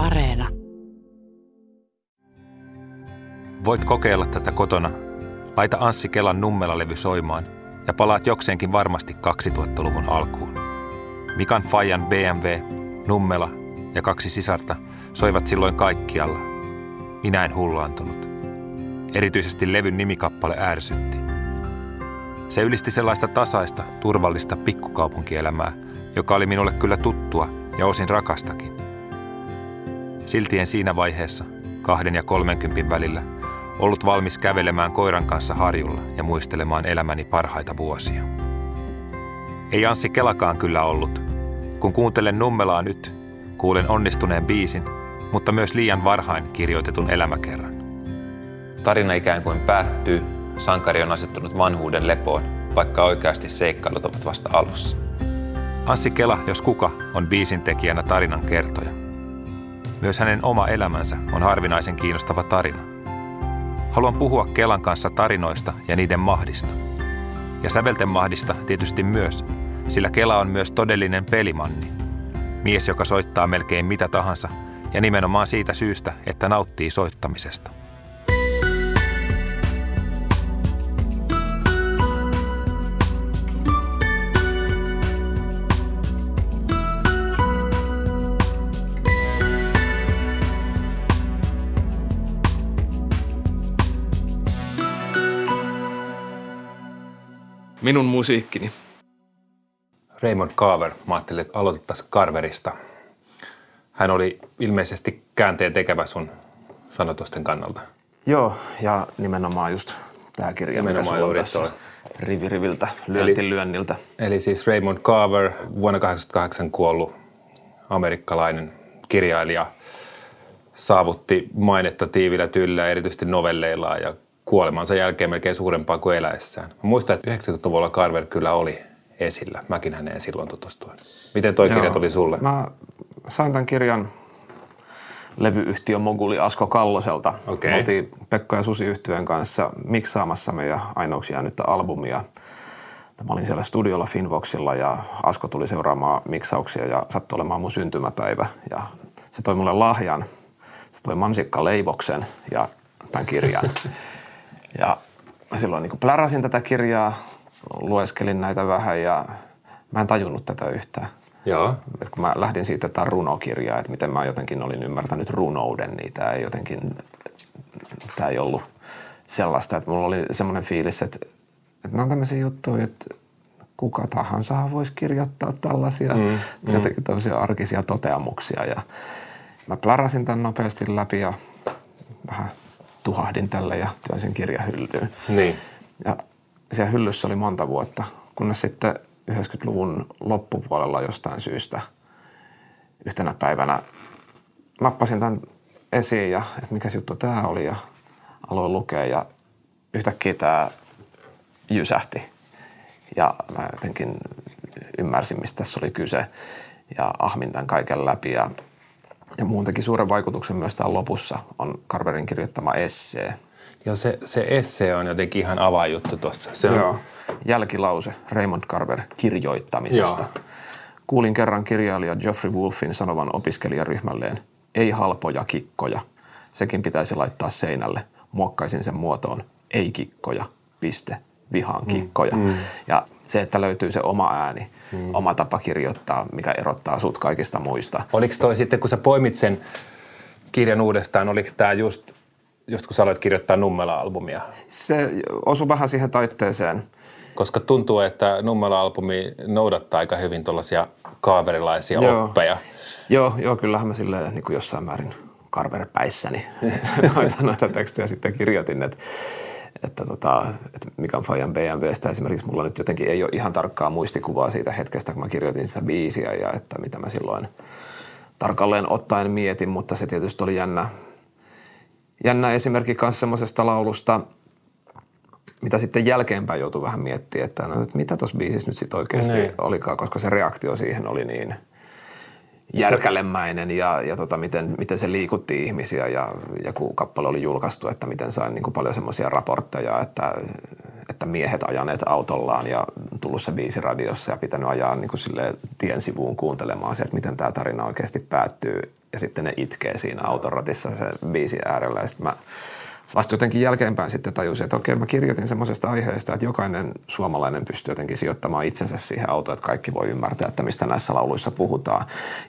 Areena. Voit kokeilla tätä kotona. Laita Anssi Kelan nummelalevy soimaan ja palaat jokseenkin varmasti 2000-luvun alkuun. Mikan Fajan BMW, Nummela ja kaksi sisarta soivat silloin kaikkialla. Minä en hullaantunut. Erityisesti levyn nimikappale ärsytti. Se ylisti sellaista tasaista, turvallista pikkukaupunkielämää, joka oli minulle kyllä tuttua ja osin rakastakin. Silti en siinä vaiheessa, kahden ja kolmenkympin välillä, ollut valmis kävelemään koiran kanssa harjulla ja muistelemaan elämäni parhaita vuosia. Ei Anssi Kelakaan kyllä ollut. Kun kuuntelen Nummelaa nyt, kuulen onnistuneen biisin, mutta myös liian varhain kirjoitetun elämäkerran. Tarina ikään kuin päättyy, sankari on asettunut vanhuuden lepoon, vaikka oikeasti seikkailut ovat vasta alussa. Anssi Kela, jos kuka, on biisin tekijänä tarinan kertoja. Myös hänen oma elämänsä on harvinaisen kiinnostava tarina. Haluan puhua Kelan kanssa tarinoista ja niiden mahdista. Ja sävelten mahdista tietysti myös, sillä Kela on myös todellinen pelimanni. Mies, joka soittaa melkein mitä tahansa, ja nimenomaan siitä syystä, että nauttii soittamisesta. Minun musiikkini. Raymond Carver, mä ajattelin, että aloitettaisiin Carverista. Hän oli ilmeisesti käänteen tekevä sun sanotusten kannalta. Joo, ja nimenomaan just tämä kirja, Nimenomaan mikä sulla on juuri tässä toi. rivi riviltä, lyönti Eli- lyönniltä. Eli siis Raymond Carver, vuonna 1988 kuollut amerikkalainen kirjailija, saavutti mainetta tiivillä tyllä erityisesti novelleillaan ja kuolemansa jälkeen melkein suurempaa kuin eläessään. Mä muistan, että 90-luvulla Carver kyllä oli esillä. Mäkin häneen silloin tutustuin. Miten toi kirja Joo. tuli sulle? Mä sain tämän kirjan levyyhtiö Moguli Asko Kalloselta. Okei. Me oltiin Pekka ja Susi yhtyeen kanssa miksaamassa meidän ainoaksi jäänyttä albumia. Mä olin siellä studiolla Finvoxilla ja Asko tuli seuraamaan miksauksia ja sattui olemaan mun syntymäpäivä. Ja se toi mulle lahjan. Se toi mansikka leivoksen ja tämän kirjan. ja silloin niin pläräsin tätä kirjaa, lueskelin näitä vähän ja mä en tajunnut tätä yhtään. Joo. Et kun mä lähdin siitä, että tämä on runokirja, että miten mä jotenkin olin ymmärtänyt runouden, niin tämä ei jotenkin, tämä ei ollut sellaista, että mulla oli semmoinen fiilis, että, että nämä on tämmöisiä juttuja, että kuka tahansa voisi kirjoittaa tällaisia mm, jotenkin tämmöisiä arkisia toteamuksia ja mä pläräsin tämän nopeasti läpi ja vähän tuhahdin tälle ja työnsin kirjahyllyyn. Niin. Ja siellä hyllyssä oli monta vuotta, kunnes sitten 90-luvun loppupuolella jostain syystä yhtenä päivänä nappasin tämän esiin ja että mikä juttu tämä oli ja aloin lukea ja yhtäkkiä tämä jysähti. Ja mä jotenkin ymmärsin, mistä tässä oli kyse ja ahmin tämän kaiken läpi ja, ja muun teki suuren vaikutuksen myös täällä lopussa on Carverin kirjoittama essee, Ja se, se esse on jotenkin ihan avainjuttu tuossa. Se on, Joo. Jälkilause Raymond Carver kirjoittamisesta. Joo. Kuulin kerran kirjailija Geoffrey Wolfin sanovan opiskelijaryhmälleen, ei halpoja kikkoja. Sekin pitäisi laittaa seinälle. Muokkaisin sen muotoon, ei kikkoja, piste, vihaan kikkoja. Mm. Ja se, että löytyy se oma ääni, mm. oma tapa kirjoittaa, mikä erottaa sut kaikista muista. Oliko toi sitten, kun sä poimit sen kirjan uudestaan, oliko tämä just, just kun sä aloit kirjoittaa Nummela-albumia? Se osui vähän siihen taitteeseen. Koska tuntuu, että Nummela-albumi noudattaa aika hyvin tuollaisia kaaverilaisia Joo. oppeja. Joo, joo, kyllähän mä silleen niin kuin jossain määrin karverpäissäni noita, noita tekstejä sitten kirjoitin, että, että, tota, että Mikan Fajan BMWstä esimerkiksi mulla nyt jotenkin ei ole ihan tarkkaa muistikuvaa siitä hetkestä, kun mä kirjoitin sitä biisiä ja että mitä mä silloin tarkalleen ottaen mietin, mutta se tietysti oli jännä, jännä esimerkki myös semmoisesta laulusta, mitä sitten jälkeenpäin joutui vähän miettimään, että, no, että mitä tuossa biisissä nyt sitten oikeasti Niin. olikaan, koska se reaktio siihen oli niin järkälemäinen ja, ja tota, miten, miten se liikutti ihmisiä ja, ja kun kappale oli julkaistu, että miten sain niin kuin paljon semmoisia raportteja, että, että miehet ajaneet autollaan ja tullut se biisi radiossa ja pitänyt ajaa niin kuin silleen tien sivuun kuuntelemaan se, että miten tämä tarina oikeasti päättyy. ja sitten ne itkee siinä autoratissa se biisi äärellä. Ja sitten mä vasta jotenkin jälkeenpäin sitten tajusin, että okei, mä kirjoitin semmoisesta aiheesta, että jokainen suomalainen pystyy jotenkin sijoittamaan itsensä siihen autoon, että kaikki voi ymmärtää, että mistä näissä lauluissa puhutaan.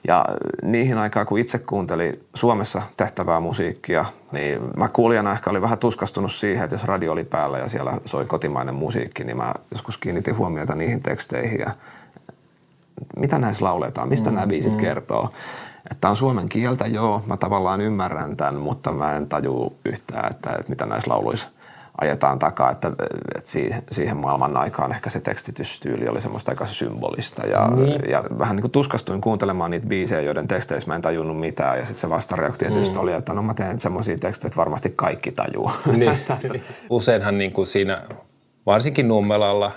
Ja niihin aikaan, kun itse kuuntelin Suomessa tehtävää musiikkia, niin mä kuulijana ehkä oli vähän tuskastunut siihen, että jos radio oli päällä ja siellä soi kotimainen musiikki, niin mä joskus kiinnitin huomiota niihin teksteihin ja mitä näissä lauletaan, mistä mm, nämä biisit mm. kertoo. Että on suomen kieltä, joo, mä tavallaan ymmärrän tämän, mutta mä en taju yhtään, että, että mitä näissä lauluissa ajetaan takaa, että, että siihen, siihen maailman aikaan ehkä se tekstitystyyli oli semmoista aika symbolista ja, niin. ja vähän niin kuin tuskastuin kuuntelemaan niitä biisejä, joiden teksteissä mä en tajunnut mitään ja sitten se vastareaktio tietysti mm. oli, että no mä teen semmoisia tekstejä, että varmasti kaikki tajuu. Niin. Useinhan niin kuin siinä, varsinkin Nummelalla,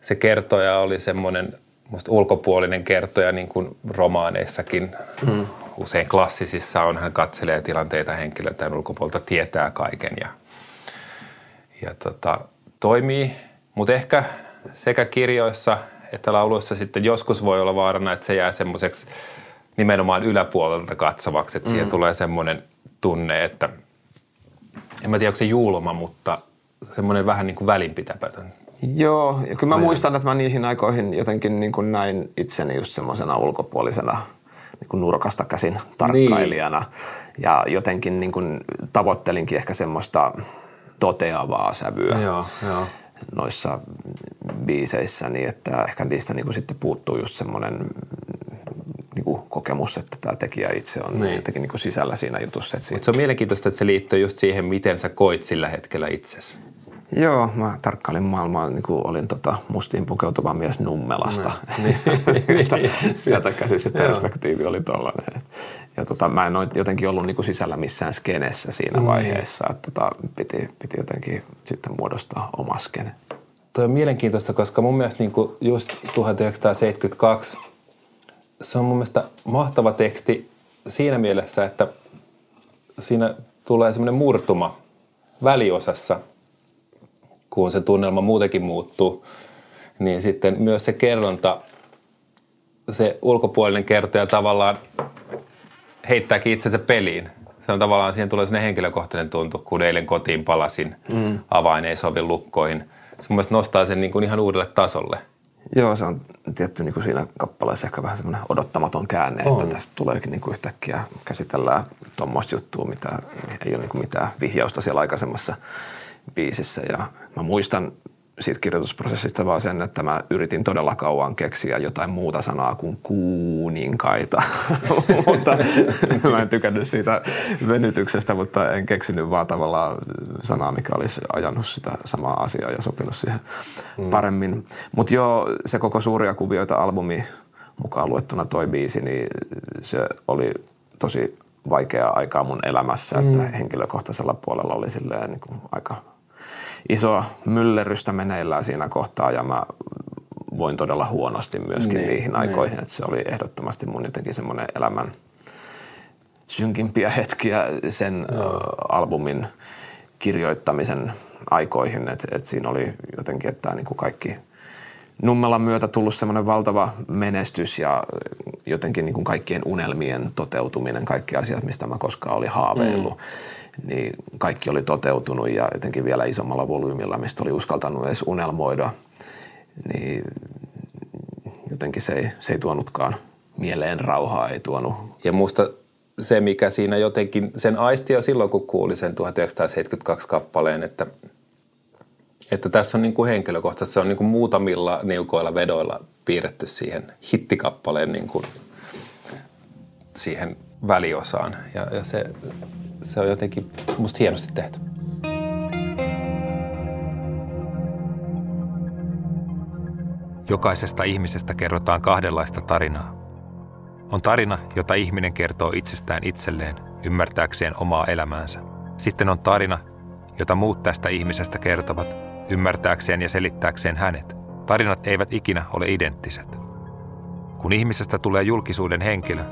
se kertoja oli semmoinen – musta ulkopuolinen kertoja niin kuin romaaneissakin. Mm. Usein klassisissa on, hän katselee tilanteita henkilöitä ulkopuolta, tietää kaiken ja, ja tota, toimii. Mutta ehkä sekä kirjoissa että lauluissa sitten joskus voi olla vaarana, että se jää semmoiseksi nimenomaan yläpuolelta katsovaksi, että mm. siihen tulee semmoinen tunne, että en mä tiedä, onko se julma, mutta semmoinen vähän niin kuin välinpitämätön Joo, ja kyllä mä muistan, että mä niihin aikoihin jotenkin niin kuin näin itseni just semmoisena ulkopuolisena niin kuin nurkasta käsin tarkkailijana. Niin. Ja jotenkin niin kuin tavoittelinkin ehkä semmoista toteavaa sävyä joo, joo. noissa biiseissä, niin että ehkä niistä niin kuin sitten puuttuu just semmoinen niin kuin kokemus, että tämä tekijä itse on niin. jotenkin niin kuin sisällä siinä jutussa. Että Mutta se on mielenkiintoista, että se liittyy just siihen, miten sä koit sillä hetkellä itsesi. Joo, mä tarkkailin maailmaa, niin kuin olin tota mustiin pukeutuva mies Nummelasta. Niin. sieltä, sieltä käsin se perspektiivi oli tollainen. Ja tota, mä en ole jotenkin ollut niin kuin sisällä missään skenessä siinä niin. vaiheessa, että tota, piti, piti jotenkin sitten muodostaa oma skene. Tuo on mielenkiintoista, koska mun mielestä niin kuin just 1972 se on mun mielestä mahtava teksti siinä mielessä, että siinä tulee semmoinen murtuma väliosassa – kun se tunnelma muutenkin muuttuu, niin sitten myös se kerronta, se ulkopuolinen kertoja tavallaan heittääkin itsensä peliin. Se on tavallaan, siihen tulee sellainen henkilökohtainen tuntu, kun eilen kotiin palasin, mm. avain ei sovi lukkoihin. Se mun nostaa sen niin kuin ihan uudelle tasolle. Joo, se on tietty niin kuin siinä kappaleessa ehkä vähän semmoinen odottamaton käänne, on. että tästä tuleekin niin kuin yhtäkkiä käsitellään tuommoista juttua, mitä ei ole niin kuin mitään vihjausta siellä aikaisemmassa biisissä. Ja mä muistan siitä kirjoitusprosessista vaan sen, että mä yritin todella kauan keksiä jotain muuta sanaa kuin kuuninkaita. mutta mä en tykännyt siitä venytyksestä, mutta en keksinyt vaan tavallaan sanaa, mikä olisi ajanut sitä samaa asiaa ja sopinut siihen mm. paremmin. Mutta joo, se koko suuria kuvioita albumi mukaan luettuna toi biisi, niin se oli tosi vaikeaa aikaa mun elämässä, mm. että henkilökohtaisella puolella oli silleen niin kuin aika isoa myllerrystä meneillään siinä kohtaa ja mä voin todella huonosti myöskin niin, niihin niin. aikoihin, niin. että se oli ehdottomasti mun jotenkin semmoinen elämän synkimpiä hetkiä sen Joo. albumin kirjoittamisen aikoihin, että et siinä oli jotenkin, että niin kuin kaikki Nummelan myötä tullut semmoinen valtava menestys ja jotenkin niin kuin kaikkien unelmien toteutuminen, kaikki asiat, mistä mä koskaan oli haaveillut. Mm niin kaikki oli toteutunut ja jotenkin vielä isommalla volyymilla, mistä oli uskaltanut edes unelmoida, niin jotenkin se ei, se ei tuonutkaan mieleen rauhaa, ei tuonut. Ja musta se, mikä siinä jotenkin, sen aisti jo silloin, kun kuuli sen 1972 kappaleen, että, että tässä on niin kuin henkilökohtaisesti, se on niin kuin muutamilla niukoilla vedoilla piirretty siihen hittikappaleen niin kuin siihen väliosaan. Ja, ja se, se on jotenkin musta hienosti tehty. Jokaisesta ihmisestä kerrotaan kahdenlaista tarinaa. On tarina, jota ihminen kertoo itsestään itselleen, ymmärtääkseen omaa elämäänsä. Sitten on tarina, jota muut tästä ihmisestä kertovat, ymmärtääkseen ja selittääkseen hänet. Tarinat eivät ikinä ole identtiset. Kun ihmisestä tulee julkisuuden henkilö,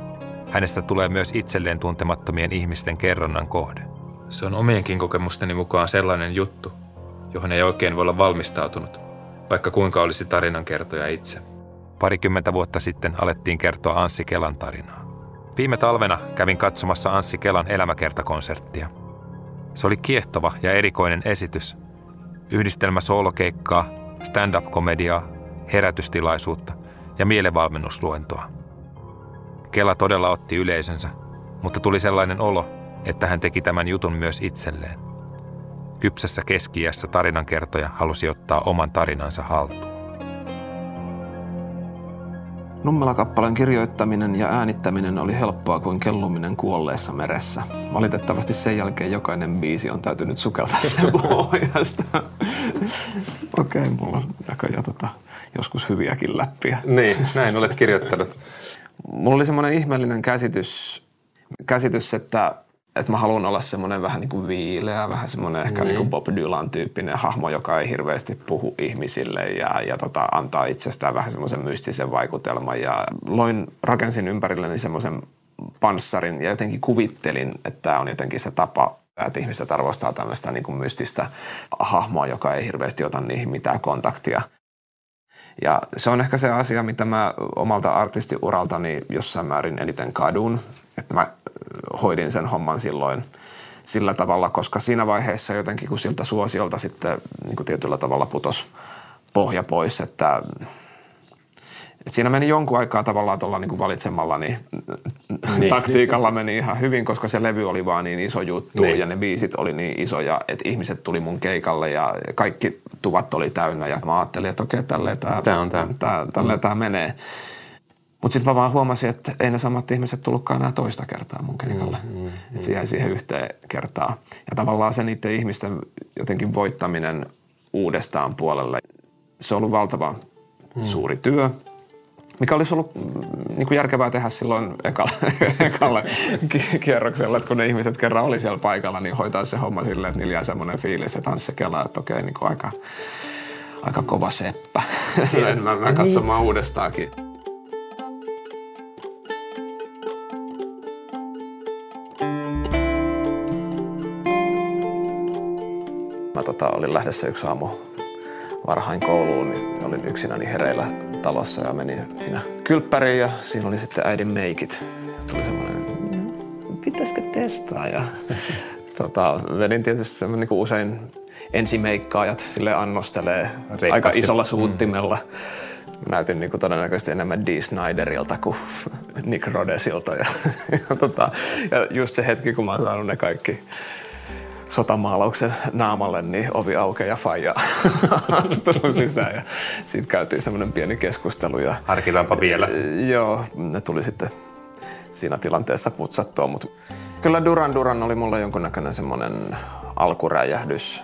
Hänestä tulee myös itselleen tuntemattomien ihmisten kerronnan kohde. Se on omienkin kokemusteni mukaan sellainen juttu, johon ei oikein voi olla valmistautunut, vaikka kuinka olisi tarinankertoja itse. Parikymmentä vuotta sitten alettiin kertoa Anssi Kelan tarinaa. Viime talvena kävin katsomassa Anssi Kelan elämäkertakonserttia. Se oli kiehtova ja erikoinen esitys. Yhdistelmä soolokeikkaa, stand-up-komediaa, herätystilaisuutta ja mielenvalmennusluentoa. Kela todella otti yleisönsä, mutta tuli sellainen olo, että hän teki tämän jutun myös itselleen. Kypsässä keskiässä tarinankertoja halusi ottaa oman tarinansa haltuun. Nummela-kappaleen kirjoittaminen ja äänittäminen oli helppoa kuin kelluminen kuolleessa meressä. Valitettavasti sen jälkeen jokainen biisi on täytynyt sukeltaa sen pohjasta. Okei, okay, mulla on näköjään tota, joskus hyviäkin läppiä. Niin, näin olet kirjoittanut. mulla oli semmoinen ihmeellinen käsitys, käsitys että että mä haluan olla semmoinen vähän niin kuin viileä, vähän semmoinen ehkä niin. niin kuin Bob Dylan-tyyppinen hahmo, joka ei hirveästi puhu ihmisille ja, ja tota, antaa itsestään vähän semmoisen mystisen vaikutelman. Ja loin, rakensin ympärilleni semmoisen panssarin ja jotenkin kuvittelin, että tämä on jotenkin se tapa, että ihmiset arvostaa tämmöistä niin kuin mystistä hahmoa, joka ei hirveästi ota niihin mitään kontaktia. Ja se on ehkä se asia, mitä mä omalta artistiuraltani jossain määrin eniten kadun, että mä hoidin sen homman silloin sillä tavalla, koska siinä vaiheessa jotenkin kun siltä suosiolta sitten niin kuin tietyllä tavalla putos pohja pois, että, että siinä meni jonkun aikaa tavallaan tuolla niin valitsemalla niin, niin taktiikalla meni ihan hyvin, koska se levy oli vaan niin iso juttu niin. ja ne biisit oli niin isoja, että ihmiset tuli mun keikalle ja kaikki tuvat oli täynnä ja mä ajattelin, että okei, tälleen tämä, tämä, on tämä. Tämä, tälleen mm. tämä menee. Mutta sitten mä vaan huomasin, että ei ne samat ihmiset tullutkaan enää toista kertaa mun keikalle. Mm, mm, että se jäi siihen yhteen kertaan. Ja tavallaan se niiden ihmisten jotenkin voittaminen uudestaan puolelle, se on ollut valtava mm. suuri työ. Mikä olisi ollut mm, niin kuin järkevää tehdä silloin ekalle, ekalle kierroksella, että kun ne ihmiset kerran oli siellä paikalla, niin hoitaa se homma silleen, että niillä jää semmoinen fiilis, että Hanssi Kela, että okei, niin kuin aika, aika kova seppä. mä, mä katsomaan niin. uudestaankin. Tota, olin lähdössä yksi aamu varhain kouluun, niin olin yksinäni hereillä talossa ja menin siinä kylppäriin ja siinä oli sitten äidin meikit. Tuli semmoinen, pitäisikö testaa ja tota, vedin tietysti semmoinen niin kuin usein ensimeikkaajat sille annostelee Reippaasti. aika isolla mm. suuttimella. Mm. Näytin niin kuin todennäköisesti enemmän Dee Snyderilta kuin Nick Rodesilta. Ja, ja, tota, ja just se hetki, kun mä oon saanut ne kaikki sotamaalauksen naamalle, niin ovi aukeaa ja faija astunut sisään. Ja siitä käytiin semmoinen pieni keskustelu. Ja, Harkitaanpa vielä. Joo, ne tuli sitten siinä tilanteessa putsattua. Mutta kyllä Duran Duran oli mulle jonkunnäköinen semmoinen alkuräjähdys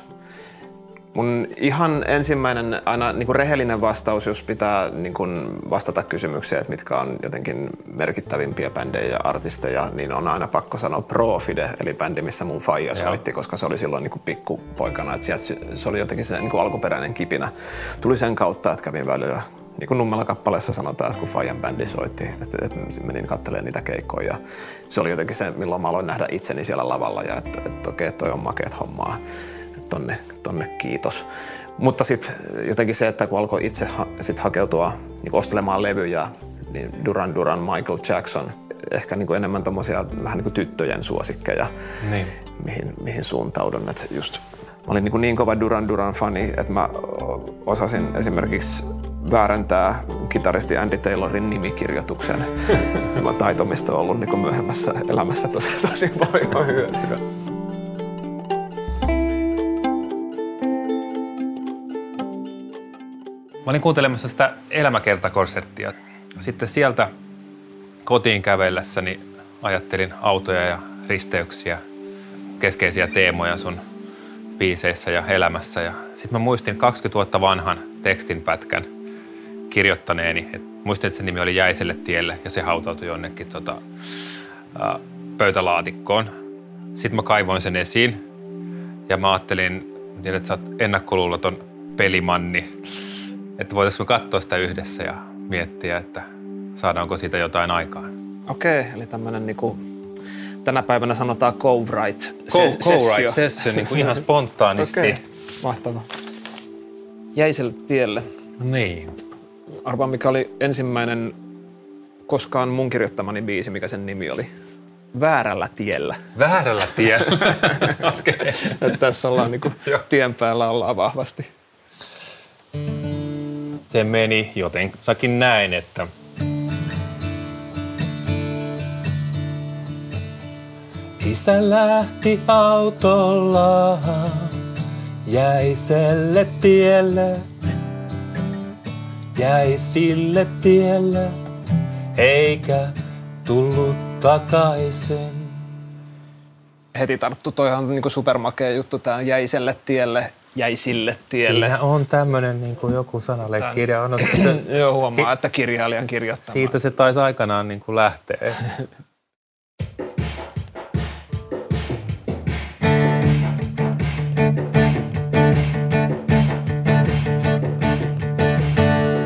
Mun ihan ensimmäinen aina niin kuin rehellinen vastaus, jos pitää niin kuin vastata kysymykseen, että mitkä on jotenkin merkittävimpiä bändejä ja artisteja, niin on aina pakko sanoa Profide, eli bändi, missä mun faija soitti, koska se oli silloin niin kuin pikkupoikana. Että sieltä, se oli jotenkin se niin kuin alkuperäinen kipinä. Tuli sen kautta, että kävin välillä niin kuin Nummela kappaleessa sanotaan, kun Fajan bändi soitti, että, että menin katselemaan niitä keikkoja. Ja se oli jotenkin se, milloin mä aloin nähdä itseni siellä lavalla ja että, että okei, okay, toi on makeet hommaa tonne, tonne kiitos. Mutta sitten jotenkin se, että kun alkoi itse ha, sit hakeutua niin ostelemaan levyjä, niin Duran Duran, Michael Jackson, ehkä niin kuin enemmän tommosia vähän niin kuin tyttöjen suosikkeja, niin. mihin, mihin suuntaudun. Että just, mä olin niin, kuin niin kova Duran Duran fani, että mä osasin esimerkiksi väärentää kitaristi Andy Taylorin nimikirjoituksen. Tämä taitomisto on ollut niin myöhemmässä elämässä tosi, tosi paljon hyötyä. Mä olin kuuntelemassa sitä elämäkertakonserttia. Sitten sieltä kotiin kävellessäni ajattelin autoja ja risteyksiä, keskeisiä teemoja sun biiseissä ja elämässä. Ja sitten mä muistin 20 vuotta vanhan tekstinpätkän kirjoittaneeni. Et muistin, että se nimi oli Jäiselle tielle ja se hautautui jonnekin tota, ä, pöytälaatikkoon. Sitten mä kaivoin sen esiin ja mä ajattelin, että sä oot ennakkoluuloton pelimanni että voitaisiinko katsoa sitä yhdessä ja miettiä, että saadaanko siitä jotain aikaan. Okei, eli tämmöinen niinku, tänä päivänä sanotaan co-write co-write session, niin kuin ihan spontaanisti. Okei, mahtava. Jäiselle tielle. Niin. Arvaa, mikä oli ensimmäinen koskaan mun kirjoittamani biisi, mikä sen nimi oli. Väärällä tiellä. Väärällä tiellä? Okei. Okay. tässä ollaan niinku tien päällä ollaan vahvasti. Se meni jotenkin näin, että Isä lähti autolla jäiselle tielle, jäi sille tielle, eikä tullut takaisin. Heti tarttu, toihan niinku supermakea juttu, tämä jäiselle tielle, jäi sille tielle. Siinä on tämmöinen niin kuin joku sanalekirja. On, se, se, Joo, huomaa, si- että kirjailijan kirjoittama. Siitä se taisi aikanaan niin kuin lähteä.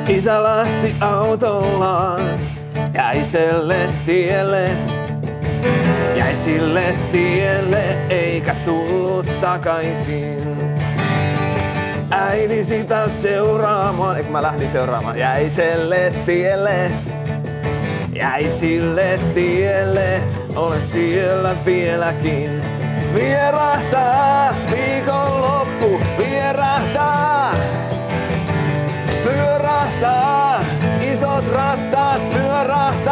Isä lähti autollaan jäiselle tielle. Jäi sille tielle eikä tullut takaisin. Äiti sitä seuraamaan, eikö mä lähdin seuraamaan, jäiselle tielle. Jäi sille tielle, olen siellä vieläkin. Vierahtaa viikonloppu, vierahtaa pyörähtää, isot rattaat pyörähtää.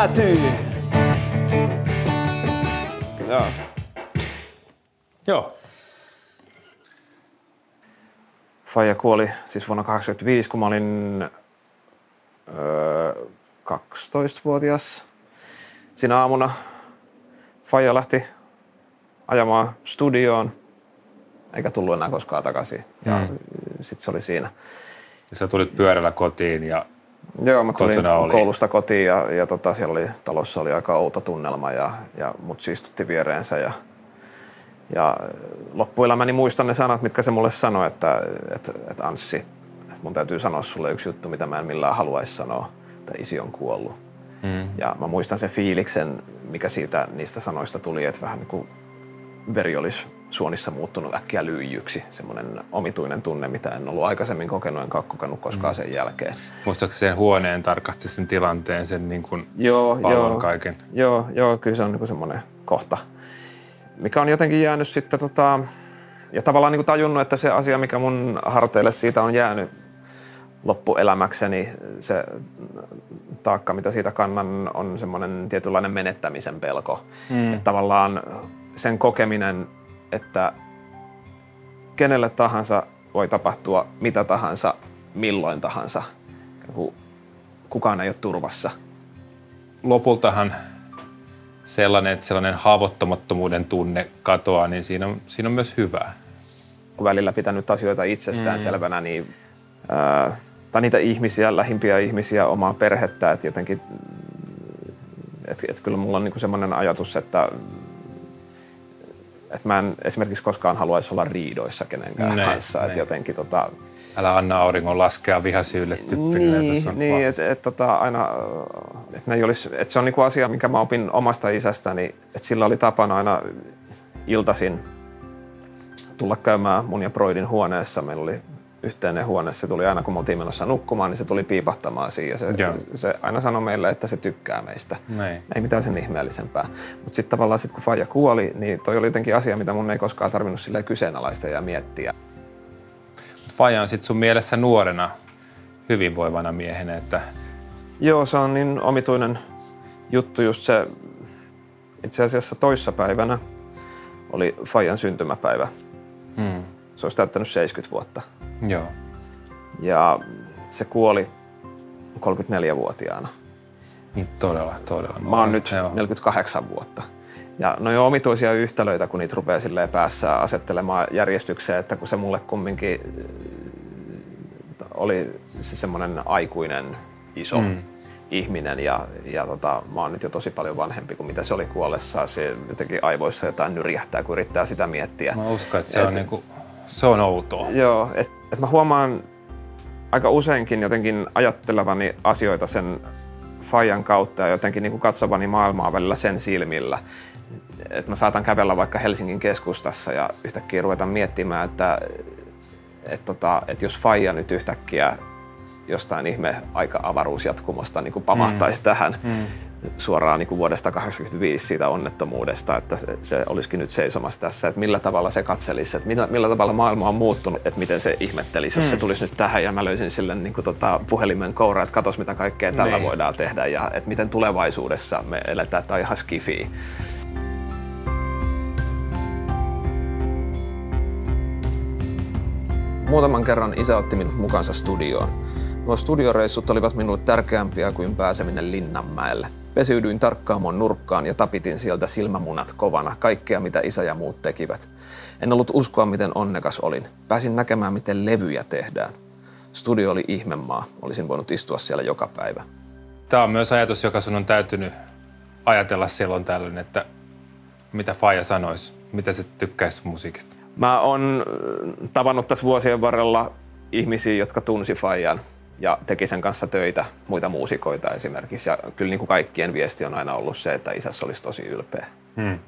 Jäätyy. Joo. Joo. Faija kuoli siis vuonna 1985, kun mä olin öö, 12-vuotias siinä aamuna Faija lähti ajamaan studioon, eikä tullut enää koskaan takaisin. Ja mm. sitten se oli siinä. Ja sä tulit pyörällä kotiin ja Joo, mä tulin oli... koulusta kotiin ja, ja tota, siellä oli, talossa oli aika outo tunnelma ja, ja mut siistutti viereensä ja, ja loppuelämäni muistan ne sanat, mitkä se mulle sanoi, että, että, että Anssi, että mun täytyy sanoa sulle yksi juttu, mitä mä en millään haluaisi sanoa, että isi on kuollut. Mm. Ja mä muistan sen fiiliksen, mikä siitä niistä sanoista tuli, että vähän niin kuin veri olisi suonissa muuttunut äkkiä lyijyksi. Semmoinen omituinen tunne, mitä en ollut aikaisemmin kokenut, enkä kokenut koskaan mm. sen jälkeen. Muistatko sen huoneen tarkasti sen tilanteen, sen niin kuin joo, joo, kaiken? Joo, joo, kyllä se on niin semmoinen kohta, mikä on jotenkin jäänyt sitten tota, ja tavallaan niin kuin tajunnut, että se asia, mikä mun harteille siitä on jäänyt loppuelämäkseni, se taakka, mitä siitä kannan, on semmoinen tietynlainen menettämisen pelko. Mm. Että tavallaan sen kokeminen, että kenelle tahansa voi tapahtua mitä tahansa, milloin tahansa. Kukaan ei ole turvassa. Lopultahan sellainen, että sellainen haavoittamattomuuden tunne katoaa, niin siinä on, siinä on myös hyvää. Kun välillä pitänyt asioita itsestään mm. selvänä, niin ää, tai niitä ihmisiä, lähimpiä ihmisiä, omaa perhettä, että jotenkin, että et kyllä mulla on niinku semmoinen ajatus, että että mä en esimerkiksi koskaan haluaisi olla riidoissa kenenkään ne, kanssa. Että jotenkin tota... Älä anna auringon laskea vihasyylle Niin, niin että et, tota, aina, että et se on niinku asia, mikä mä opin omasta isästäni, että sillä oli tapana aina iltasin tulla käymään mun ja Broidin huoneessa. Meillä oli yhteinen huone. Se tuli aina, kun me oltiin menossa nukkumaan, niin se tuli piipahtamaan siihen. Se, se aina sanoi meille, että se tykkää meistä. Näin. Ei mitään sen ihmeellisempää. Mutta sitten tavallaan sit, kun Faija kuoli, niin toi oli jotenkin asia, mitä mun ei koskaan tarvinnut silleen kyseenalaista ja miettiä. Faija on sitten sun mielessä nuorena hyvinvoivana miehenä, että... Joo, se on niin omituinen juttu just se, itse asiassa toissapäivänä oli Fajan syntymäpäivä. Hmm. Se olisi täyttänyt 70 vuotta. Joo. Ja se kuoli 34-vuotiaana. Niin todella, todella. Mä oon nyt Joo. 48 vuotta. Ja no on omituisia yhtälöitä, kun niitä rupeaa silleen päässä asettelemaan järjestykseen, että kun se mulle kumminkin äh, oli se semmoinen aikuinen iso mm. ihminen ja, ja tota, mä oon nyt jo tosi paljon vanhempi kuin mitä se oli kuollessaan. Se jotenkin aivoissa jotain nyrjähtää, kun yrittää sitä miettiä. Mä uskon, että se, et, on, niinku, se on outoa. Joo, että että mä huomaan aika useinkin jotenkin ajattelevani asioita sen Fajan kautta ja jotenkin niin kuin katsovani maailmaa välillä sen silmillä. että mä saatan kävellä vaikka Helsingin keskustassa ja yhtäkkiä ruveta miettimään, että, että, tota, että jos Faija nyt yhtäkkiä jostain ihme aika-avaruusjatkumosta niin kuin pamahtaisi mm. tähän mm. Suoraan niin kuin vuodesta 1985 siitä onnettomuudesta, että se, se olisikin nyt seisomassa tässä, että millä tavalla se katselisi, että millä, millä tavalla maailma on muuttunut, että miten se ihmettelisi, jos mm. se tulisi nyt tähän ja mä löysin sille niin kuin tota, puhelimen koura, että katos mitä kaikkea tällä niin. voidaan tehdä ja että miten tulevaisuudessa me eletään, on ihan skifi. Muutaman kerran isä otti minut mukansa studioon. Nuo studioreissut olivat minulle tärkeämpiä kuin pääseminen Linnanmäelle. Pesiydyin tarkkaamon nurkkaan ja tapitin sieltä silmämunat kovana kaikkea, mitä isä ja muut tekivät. En ollut uskoa, miten onnekas olin. Pääsin näkemään, miten levyjä tehdään. Studio oli ihmemaa. Olisin voinut istua siellä joka päivä. Tämä on myös ajatus, joka sun on täytynyt ajatella silloin tällöin, että mitä Faija sanoisi, mitä se tykkäisi musiikista. Mä oon tavannut tässä vuosien varrella ihmisiä, jotka tunsi Fajan ja teki sen kanssa töitä, muita muusikoita esimerkiksi. Ja kyllä niin kuin kaikkien viesti on aina ollut se, että isässä olisi tosi ylpeä. Hmm.